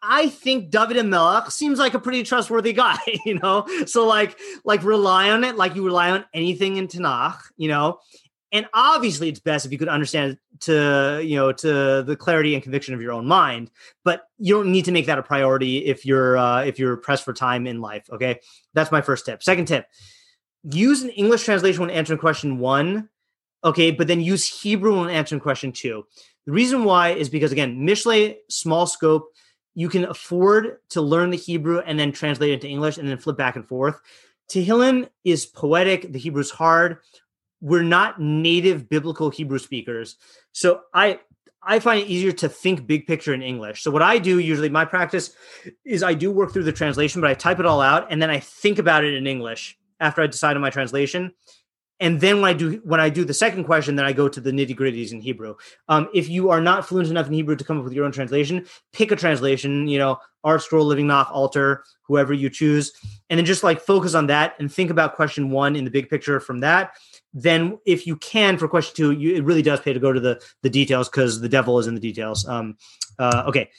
I think David HaMelech seems like a pretty trustworthy guy, <laughs> you know. So like, like rely on it, like you rely on anything in Tanakh, you know. And obviously, it's best if you could understand to you know to the clarity and conviction of your own mind. But you don't need to make that a priority if you're uh, if you're pressed for time in life. Okay, that's my first tip. Second tip: use an English translation when answering question one. Okay, but then use Hebrew when answering question two. The reason why is because again, Mishle small scope. You can afford to learn the Hebrew and then translate it into English and then flip back and forth. Tehillim is poetic. The Hebrew's hard we're not native biblical Hebrew speakers. So I I find it easier to think big picture in English. So what I do usually, my practice is I do work through the translation, but I type it all out and then I think about it in English after I decide on my translation. And then when I do when I do the second question, then I go to the nitty gritties in Hebrew. Um, if you are not fluent enough in Hebrew to come up with your own translation, pick a translation. You know, ArtScroll, Living Nach, Alter, whoever you choose, and then just like focus on that and think about question one in the big picture from that then if you can for question two, you, it really does pay to go to the the details because the devil is in the details. Um, uh, okay,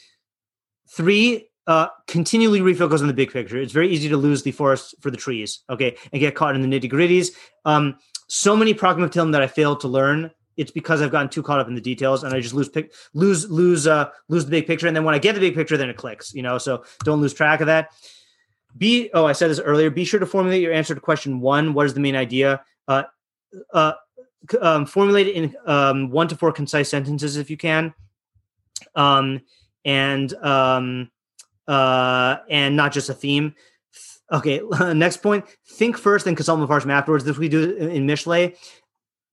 three. Uh, continually refocus on the big picture. It's very easy to lose the forest for the trees. Okay, and get caught in the nitty gritties. Um, so many pragmatic that I failed to learn. It's because I've gotten too caught up in the details and I just lose pick, lose lose uh, lose the big picture. And then when I get the big picture, then it clicks. You know, so don't lose track of that. Be oh, I said this earlier. Be sure to formulate your answer to question one. What is the main idea? Uh, uh, um, formulate it in um, one to four concise sentences if you can, um, and um, uh, and not just a theme. Okay, <laughs> next point. Think first, then consult Mefarshim afterwards. This we do in Mishle.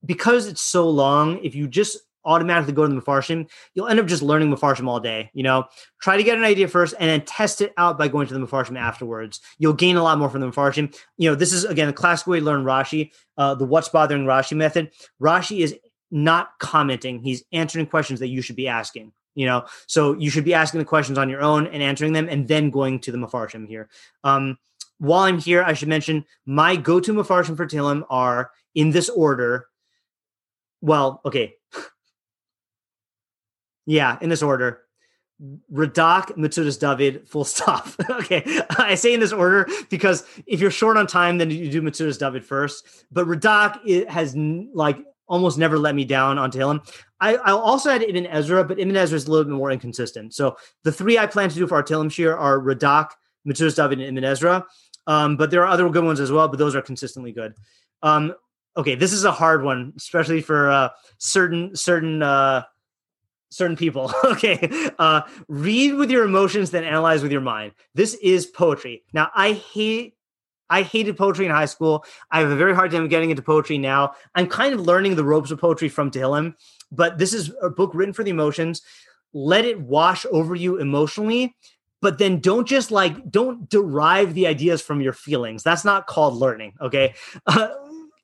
Because it's so long, if you just automatically go to the Mefarshim, you'll end up just learning Mefarshim all day. You know, try to get an idea first and then test it out by going to the Mefarshim afterwards. You'll gain a lot more from the Mefarshim. You know, this is again a classic way to learn Rashi, uh, the what's bothering Rashi method. Rashi is not commenting; he's answering questions that you should be asking. You know, so you should be asking the questions on your own and answering them, and then going to the Mefarshim here. Um, while I'm here, I should mention my go-to Mefarshim for Tehillim are in this order. Well, okay, yeah, in this order. Radak, Metzudas David, full stop. <laughs> okay. I say in this order because if you're short on time, then you do Metzudas David first. But Radak it has like almost never let me down on Tehillim. I, also add Ibn Ezra, but Ibn Ezra is a little bit more inconsistent. So the three I plan to do for our Tehillim Shiur are Radak, Metzudas David, and Ibn Ezra. Um, but there are other good ones as well, but those are consistently good. Um, okay, this is a hard one, especially for uh, certain certain uh, certain people. <laughs> okay. Uh, read with your emotions, then analyze with your mind. This is poetry. Now, I hate. I hated poetry in high school. I have a very hard time getting into poetry now. I'm kind of learning the ropes of poetry from Tehillim, but this is a book written for the emotions. Let it wash over you emotionally, but then don't just like don't derive the ideas from your feelings. That's not called learning. Okay, uh,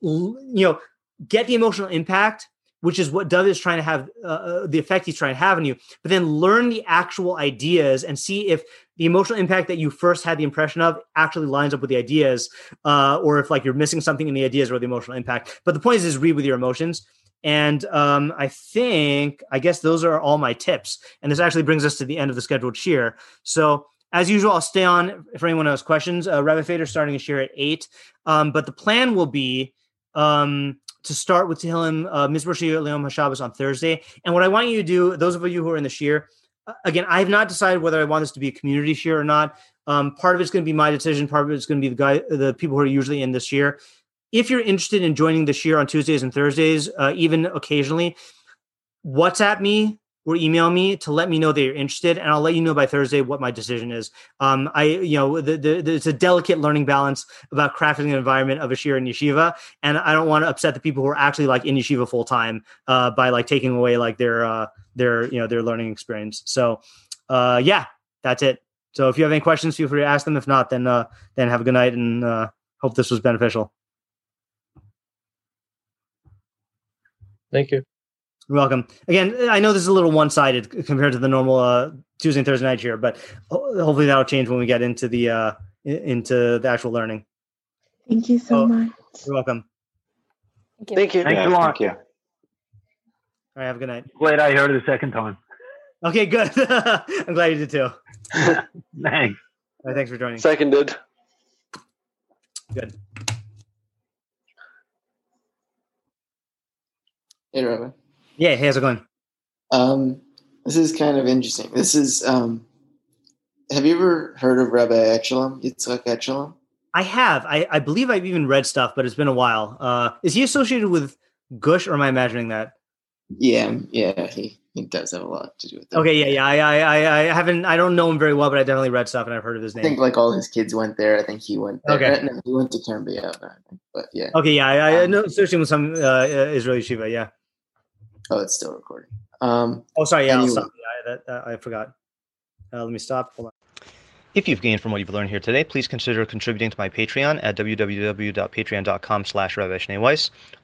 you know, get the emotional impact which is what Dovid is trying to have uh, uh, the effect he's trying to have on you. But then learn the actual ideas and see if the emotional impact that you first had the impression of actually lines up with the ideas, uh, or if like you're missing something in the ideas or the emotional impact. But the point is, is read with your emotions. And um, I think, I guess those are all my tips. And this actually brings us to the end of the scheduled shiur. So as usual, I'll stay on for anyone who has questions. Uh, Fader starting a shiur at eight. Um, but the plan will be um, to start with Tehillim uh, Mizmor Shir L'Yom HaShabbos on Thursday. And what I want you to do, those of you who are in the Shiur, uh, again, I have not decided whether I want this to be a community Shiur or not. Um, part of it's going to be my decision. Part of it's going to be the guy, the people who are usually in this year. If you're interested in joining the Shiur on Tuesdays and Thursdays, uh, even occasionally, WhatsApp me or email me to let me know that you're interested, and I'll let you know by Thursday what my decision is. Um, I, you know, the, the, it's a delicate learning balance about crafting an environment of a shiur and yeshiva, and I don't want to upset the people who are actually like in yeshiva full time uh, by like taking away like their uh, their you know their learning experience. So, uh, yeah, that's it. So if you have any questions, feel free to ask them. If not, then uh, then have a good night and uh, hope this was beneficial. Thank you. You're welcome. Again, I know this is a little one-sided compared to the normal uh, Tuesday and Thursday night here, but hopefully that'll change when we get into the uh, into the actual learning. Thank you so oh, much. You're welcome. Thank you. Thank you. Thanks a lot. Thank you. All right. Have a good night. Glad I heard it the second time. Okay, good. <laughs> I'm glad you did too. <laughs> thanks. All right, thanks for joining. Seconded. Good. Hey, Robin. Yeah, how's it going? Um, this is kind of interesting. This is um, have you ever heard of Rabbi Etshalom, Yitzhak Etshalom? I have. I, I believe I've even read stuff, but it's been a while. Uh, is he associated with Gush, or am I imagining that? Yeah, yeah, he, he does have a lot to do with that. Okay, yeah, yeah. I, I, I haven't. I don't know him very well, but I definitely read stuff and I've heard of his name. I think like all his kids went there. I think he went. There. Okay, no, he went to Kerem but yeah. Okay, yeah, I, I know associated with some uh, Israeli Shiva. Yeah. Oh, it's still recording. Um, oh, sorry. Yeah, anyway. yeah that, I forgot. Uh, let me stop. Hold on. If you've gained from what you've learned here today, please consider contributing to my Patreon at www.patreon.com slash Rabbi Schneeweiss.